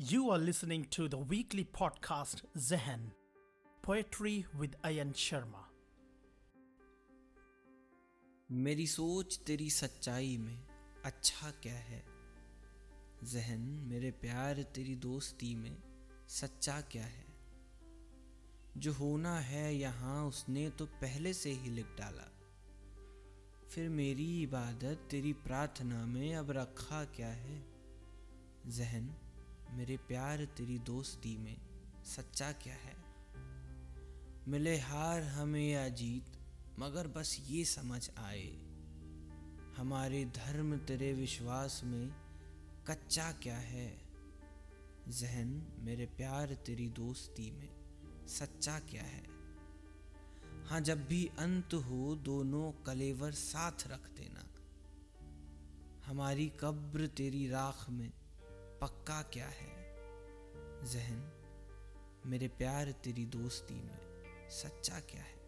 You are listening to the weekly podcast, Zehen, Poetry with Ayan Sharma. मेरी सोच तेरी सच्चाई में अच्छा क्या है? जहन, मेरे प्यार तेरी दोस्ती में सच्चा क्या है? जो होना है यहाँ, उसने तो पहले से ही लिख डाला। फिर मेरी इबादत, तेरी प्रार्थना में अब रखा क्या है? जहन मेरे प्यार तेरी दोस्ती में सच्चा क्या है? मिले हार हमें या जीत, मगर बस ये समझ आए, हमारे धर्म तेरे विश्वास में कच्चा क्या है? जहन, मेरे प्यार तेरी दोस्ती में सच्चा क्या है? हाँ जब भी अंत हो, दोनों कलेवर साथ रख देना, हमारी कब्र तेरी राख में पक्का क्या है? जहन मेरे प्यार तेरी दोस्ती में सच्चा क्या है?